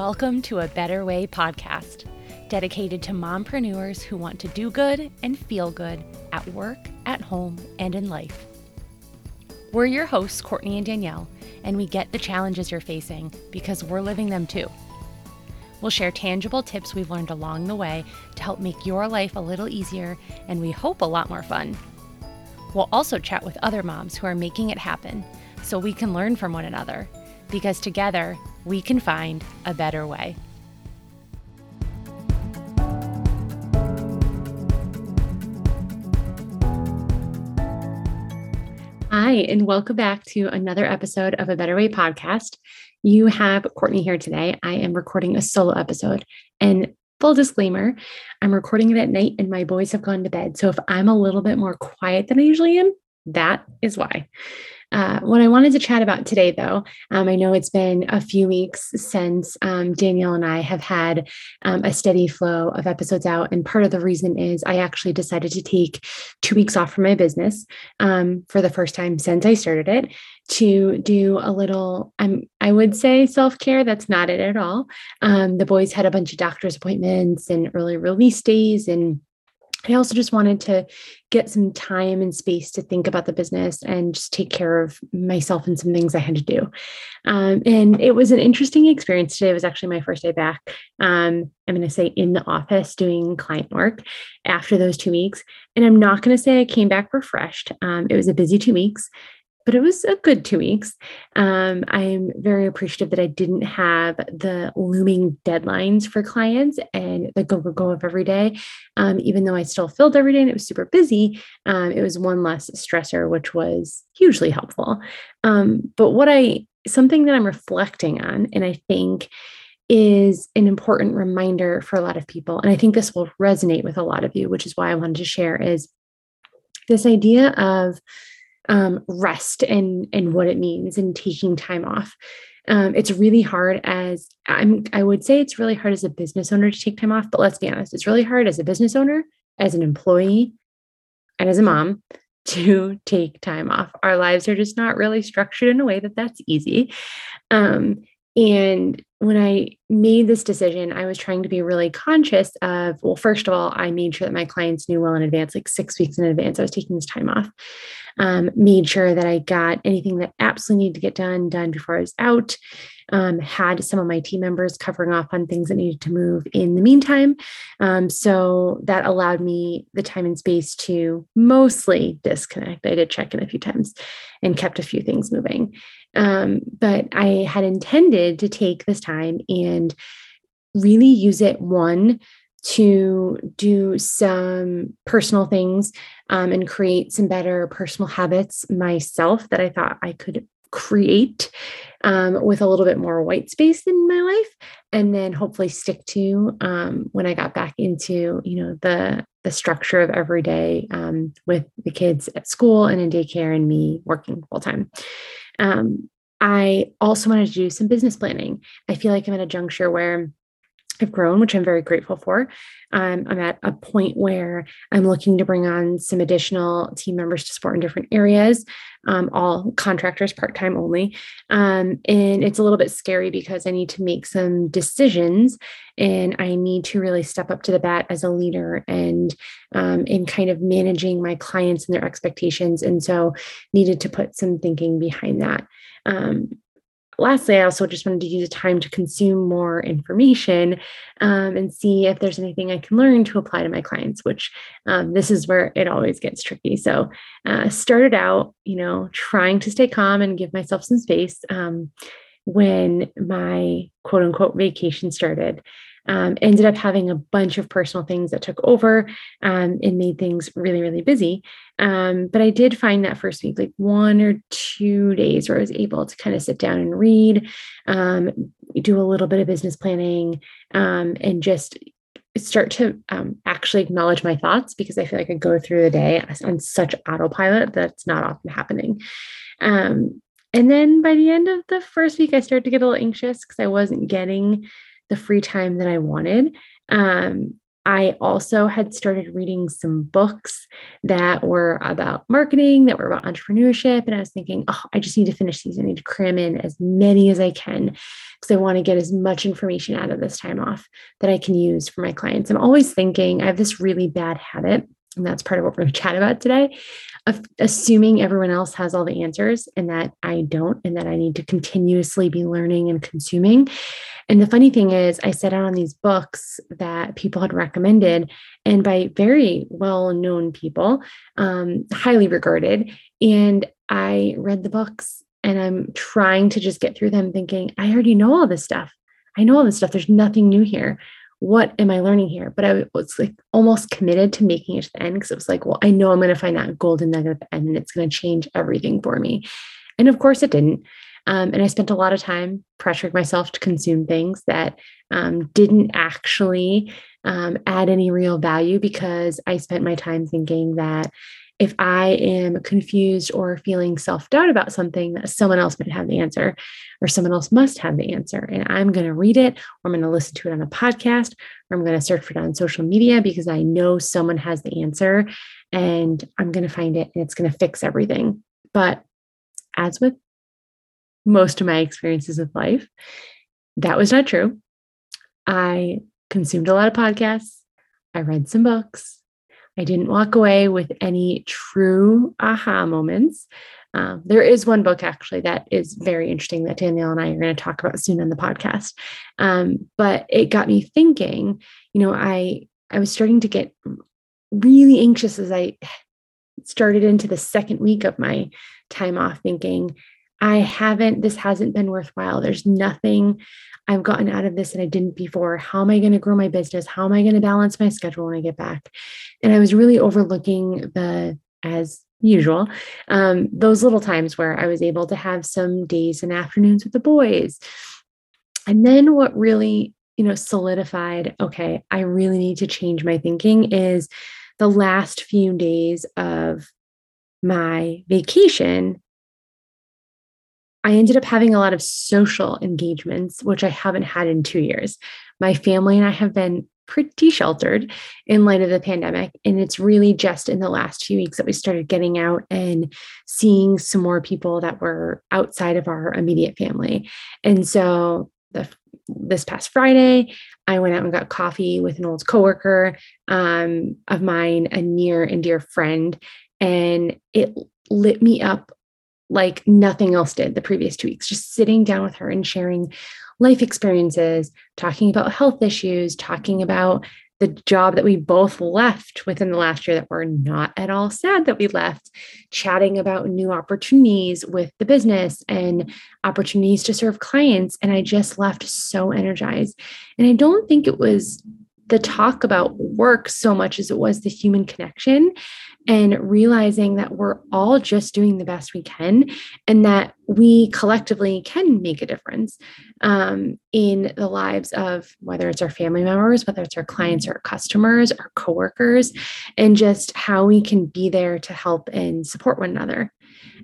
Welcome to a Better Way podcast, dedicated to mompreneurs who want to do good and feel good at work, at home, and in life. We're your hosts, Courtney and Danielle, and we get the challenges you're facing because we're living them too. We'll share tangible tips we've learned along the way to help make your life a little easier and we hope a lot more fun. We'll also chat with other moms who are making it happen so we can learn from one another because together we can find a better way. Hi, and welcome back to another episode of a Better Way podcast. You have Courtney here today. I am recording a solo episode. And full disclaimer, I'm recording it at night and my boys have gone to bed. So if I'm a little bit more quiet than I usually am, that is why. Uh, what I wanted to chat about today, though, um, I know it's been a few weeks since um, Danielle and I have had um, a steady flow of episodes out. And part of the reason is I actually decided to take two weeks off from my business um, for the first time since I started it to do a little i'm i would say self-care that's not it at all um, the boys had a bunch of doctor's appointments and early release days and I also just wanted to get some time and space to think about the business and just take care of myself and some things I had to do. Um, and it was an interesting experience. Today It was actually my first day back. Um, I'm going to say in the office doing client work after those two weeks. And I'm not going to say I came back refreshed. Um, it was a busy two weeks but it was a good two weeks. Um, I'm very appreciative that I didn't have the looming deadlines for clients and the go go go of every day. Um, even though I still filled every day and it was super busy, um, it was one less stressor, which was hugely helpful. Um, but what I, something that I'm reflecting on, and I think is an important reminder for a lot of people, and I think this will resonate with a lot of you, which is why I wanted to share, is this idea of um, rest and and what it means and taking time off. Um, it's really hard as I'm. I would say it's really hard as a business owner to take time off. But let's be honest, it's really hard as a business owner, as an employee, and as a mom to take time off. Our lives are just not really structured in a way that that's easy. Um, and when I made this decision, I was trying to be really conscious of, well, first of all, I made sure that my clients knew well in advance, like six weeks in advance, I was taking this time off. Um, made sure that I got anything that absolutely needed to get done, done before I was out. Um, had some of my team members covering off on things that needed to move in the meantime. Um, so that allowed me the time and space to mostly disconnect. I did check in a few times and kept a few things moving. Um, but I had intended to take this time and really use it one to do some personal things um, and create some better personal habits myself that I thought I could create um, with a little bit more white space in my life and then hopefully stick to um, when i got back into you know the the structure of every day um, with the kids at school and in daycare and me working full time um, I also wanted to do some business planning. I feel like I'm at a juncture where I've grown, which I'm very grateful for. Um, I'm at a point where I'm looking to bring on some additional team members to support in different areas, um, all contractors, part time only. Um, and it's a little bit scary because I need to make some decisions and I need to really step up to the bat as a leader and um, in kind of managing my clients and their expectations. And so needed to put some thinking behind that. Um, lastly, I also just wanted to use the time to consume more information um, and see if there's anything I can learn to apply to my clients, which um, this is where it always gets tricky. So, uh, started out, you know, trying to stay calm and give myself some space um, when my quote unquote vacation started um, ended up having a bunch of personal things that took over um, and made things really, really busy. Um, but I did find that first week, like one or two days, where I was able to kind of sit down and read, um, do a little bit of business planning, um, and just start to um, actually acknowledge my thoughts because I feel like I go through the day on such autopilot that's not often happening. And then by the end of the first week, I started to get a little anxious because I wasn't getting the free time that I wanted. Um, I also had started reading some books that were about marketing, that were about entrepreneurship. And I was thinking, oh, I just need to finish these. I need to cram in as many as I can because I want to get as much information out of this time off that I can use for my clients. I'm always thinking, I have this really bad habit, and that's part of what we're going to chat about today, assuming everyone else has all the answers and that I don't, and that I need to continuously be learning and consuming. And the funny thing is, I set out on these books that people had recommended and by very well known people, um, highly regarded. And I read the books and I'm trying to just get through them thinking, I already know all this stuff. I know all this stuff. There's nothing new here. What am I learning here? But I was like almost committed to making it to the end because it was like, well, I know I'm going to find that golden nugget at the end and it's going to change everything for me. And of course it didn't. Um, and I spent a lot of time pressuring myself to consume things that um, didn't actually um, add any real value because I spent my time thinking that if I am confused or feeling self doubt about something, that someone else might have the answer or someone else must have the answer. And I'm going to read it or I'm going to listen to it on a podcast or I'm going to search for it on social media because I know someone has the answer and I'm going to find it and it's going to fix everything. But as with most of my experiences with life. That was not true. I consumed a lot of podcasts. I read some books. I didn't walk away with any true aha moments. Um, there is one book actually that is very interesting that Danielle and I are going to talk about soon on the podcast. Um, but it got me thinking. You know, I I was starting to get really anxious as I started into the second week of my time off, thinking, I haven't, this hasn't been worthwhile. There's nothing I've gotten out of this that I didn't before. How am I going to grow my business? How am I going to balance my schedule when I get back? And I was really overlooking the, as usual, um, those little times where I was able to have some days and afternoons with the boys. And then what really, you know, solidified, okay, I really need to change my thinking is the last few days of my vacation I ended up having a lot of social engagements, which I haven't had in two years. My family and I have been pretty sheltered in light of the pandemic. And it's really just in the last few weeks that we started getting out and seeing some more people that were outside of our immediate family. And so the this past Friday, I went out and got coffee with an old coworker um, of mine, a near and dear friend, and it lit me up like nothing else did the previous two weeks, just sitting down with her and sharing life experiences, talking about health issues, talking about the job that we both left within the last year that we're not at all sad that we left, chatting about new opportunities with the business and opportunities to serve clients. And I just left so energized. And I don't think it was the talk about work so much as it was the human connection and realizing that we're all just doing the best we can and that we collectively can make a difference um, in the lives of whether it's our family members whether it's our clients or our customers our coworkers and just how we can be there to help and support one another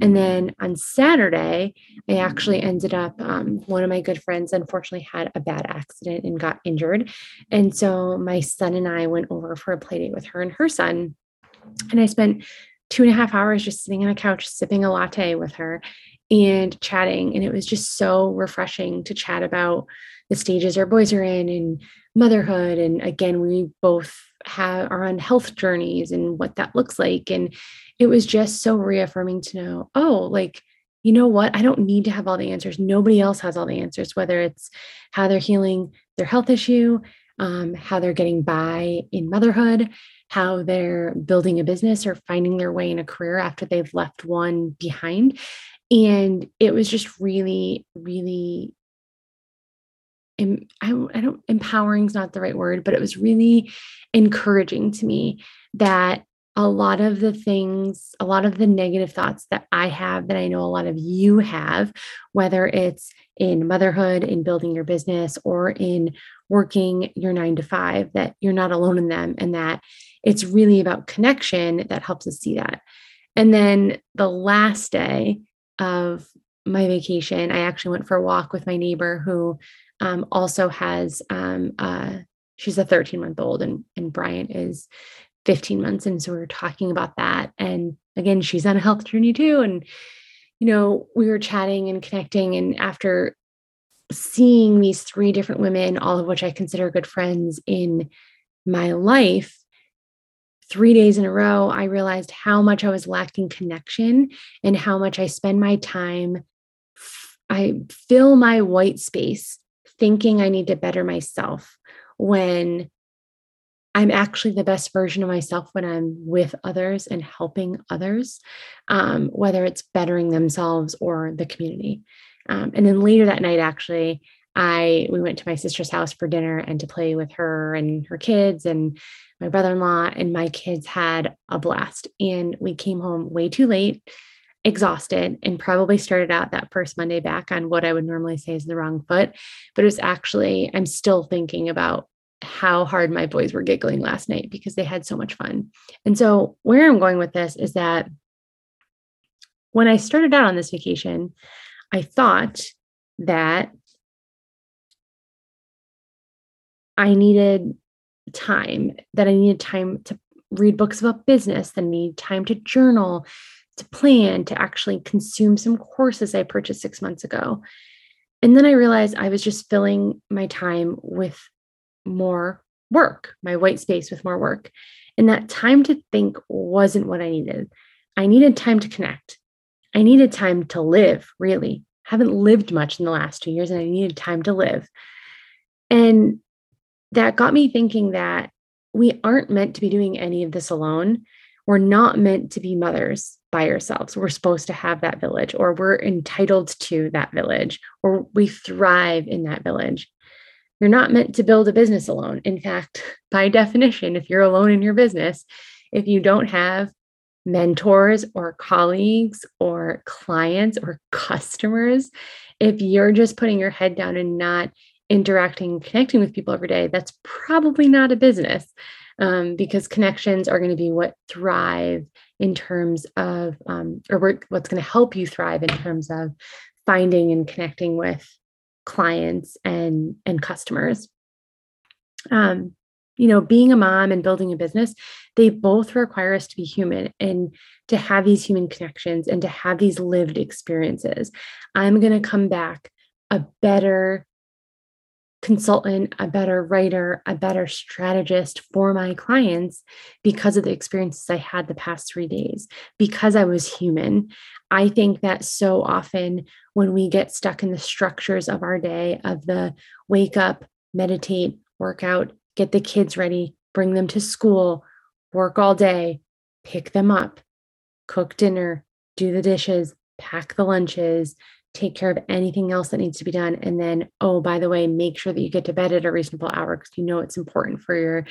and then on Saturday, I actually ended up, um, one of my good friends unfortunately had a bad accident and got injured. And so my son and I went over for a play date with her and her son. And I spent two and a half hours just sitting on a couch, sipping a latte with her and chatting. And it was just so refreshing to chat about the stages our boys are in and motherhood. And again, we both have are on health journeys and what that looks like. And it was just so reaffirming to know, oh, like, you know what? I don't need to have all the answers. Nobody else has all the answers, whether it's how they're healing their health issue, um, how they're getting by in motherhood, how they're building a business or finding their way in a career after they've left one behind. And it was just really, really I, I don't empowering is not the right word, but it was really encouraging to me that a lot of the things, a lot of the negative thoughts that I have, that I know a lot of you have, whether it's in motherhood, in building your business, or in working your nine to five, that you're not alone in them and that it's really about connection that helps us see that. And then the last day of my vacation, I actually went for a walk with my neighbor who um, also has um, a she's a 13 month old and, and Bryant is 15 months. And so we were talking about that. And again, she's on a health journey too. And, you know, we were chatting and connecting. And after seeing these three different women, all of which I consider good friends in my life, three days in a row, I realized how much I was lacking connection and how much I spend my time. I fill my white space thinking I need to better myself when I'm actually the best version of myself when I'm with others and helping others, um, whether it's bettering themselves or the community. Um, and then later that night, actually, I we went to my sister's house for dinner and to play with her and her kids and my brother-in-law and my kids had a blast. And we came home way too late, exhausted, and probably started out that first Monday back on what I would normally say is the wrong foot. But it was actually, I'm still thinking about how hard my boys were giggling last night because they had so much fun. And so, where I'm going with this is that when I started out on this vacation, I thought that I needed time, that I needed time to read books about business, that I need time to journal, to plan, to actually consume some courses I purchased six months ago. And then I realized I was just filling my time with more work, my white space with more work. And that time to think wasn't what I needed. I needed time to connect. I needed time to live, really. Haven't lived much in the last two years, and I needed time to live. And that got me thinking that we aren't meant to be doing any of this alone. We're not meant to be mothers by ourselves. We're supposed to have that village, or we're entitled to that village, or we thrive in that village. You're not meant to build a business alone. In fact, by definition, if you're alone in your business, if you don't have mentors or colleagues or clients or customers, if you're just putting your head down and not interacting, connecting with people every day, that's probably not a business um, because connections are going to be what thrive in terms of, um, or what's going to help you thrive in terms of finding and connecting with clients and and customers. Um, you know being a mom and building a business they both require us to be human and to have these human connections and to have these lived experiences. I'm going to come back a better consultant, a better writer, a better strategist for my clients because of the experiences I had the past three days, because I was human. I think that so often when we get stuck in the structures of our day, of the wake up, meditate, work out, get the kids ready, bring them to school, work all day, pick them up, cook dinner, do the dishes, pack the lunches, take care of anything else that needs to be done. And then, oh, by the way, make sure that you get to bed at a reasonable hour because you know it's important for your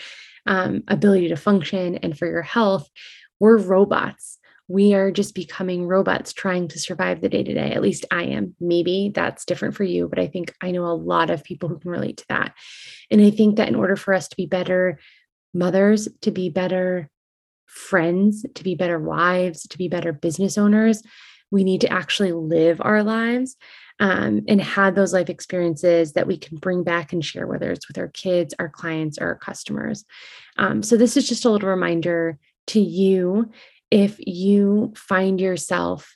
um, ability to function and for your health. We're robots. We are just becoming robots trying to survive the day to day. At least I am. Maybe that's different for you, but I think I know a lot of people who can relate to that. And I think that in order for us to be better mothers, to be better friends, to be better wives, to be better business owners, we need to actually live our lives um, and have those life experiences that we can bring back and share, whether it's with our kids, our clients, or our customers. Um, so, this is just a little reminder to you if you find yourself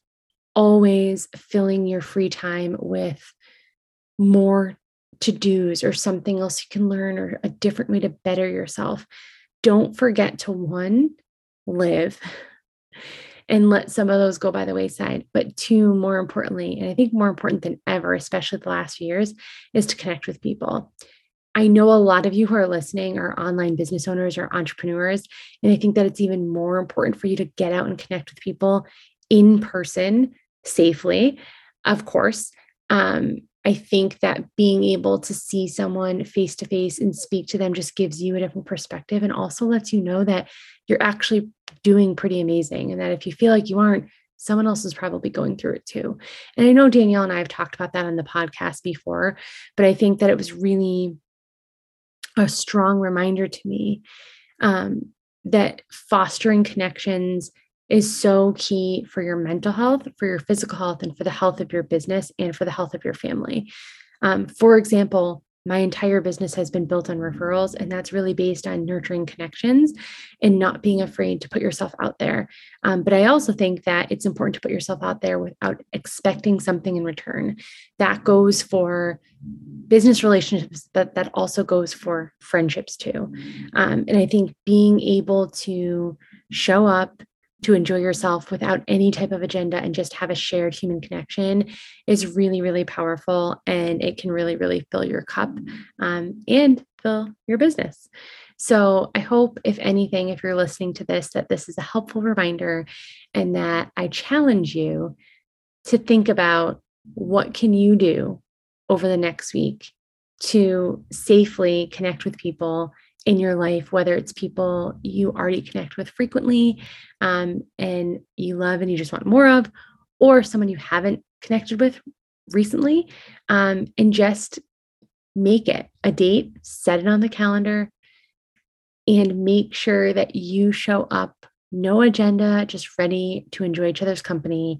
always filling your free time with more to dos or something else you can learn or a different way to better yourself. Don't forget to one, live and let some of those go by the wayside. But two, more importantly, and I think more important than ever, especially the last few years, is to connect with people. I know a lot of you who are listening are online business owners or entrepreneurs. And I think that it's even more important for you to get out and connect with people in person safely, of course. Um, I think that being able to see someone face to face and speak to them just gives you a different perspective and also lets you know that you're actually doing pretty amazing. And that if you feel like you aren't, someone else is probably going through it too. And I know Danielle and I have talked about that on the podcast before, but I think that it was really a strong reminder to me um, that fostering connections is so key for your mental health, for your physical health, and for the health of your business and for the health of your family. Um, for example, my entire business has been built on referrals, and that's really based on nurturing connections and not being afraid to put yourself out there. Um, but I also think that it's important to put yourself out there without expecting something in return. That goes for business relationships, but that also goes for friendships too. Um, and I think being able to show up to enjoy yourself without any type of agenda and just have a shared human connection is really, really powerful. And it can really, really fill your cup um, and fill your business. So I hope, if anything, if you're listening to this, that this is a helpful reminder and that I challenge you to think about what can you do over the next week to safely connect with people in your life, whether it's people you already connect with frequently um, and you love and you just want more of, or someone you haven't connected with recently, um, and just make it a date, set it on the calendar, and make sure that you show up, no agenda, just ready to enjoy each other's company.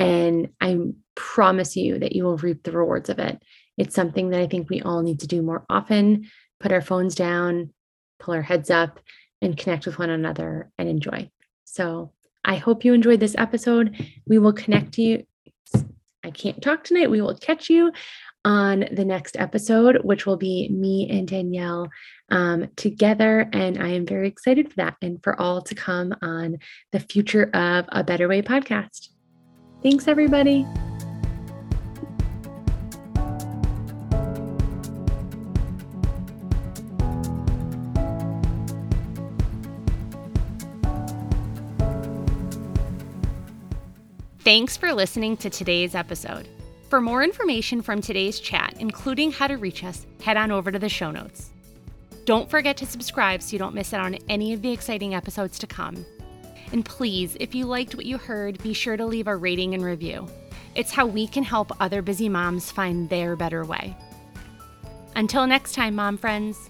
And I promise you that you will reap the rewards of it. It's something that I think we all need to do more often put our phones down, pull our heads up, and connect with one another and enjoy. So I hope you enjoyed this episode. We will connect you. I can't talk tonight. We will catch you on the next episode, which will be me and Danielle um, together. And I am very excited for that and for all to come on the future of a Better Way podcast. Thanks, everybody. Thanks for listening to today's episode. For more information from today's chat, including how to reach us, head on over to the show notes. Don't forget to subscribe so you don't miss out on any of the exciting episodes to come. And please, if you liked what you heard, be sure to leave a rating and review. It's how we can help other busy moms find their better way. Until next time, mom friends.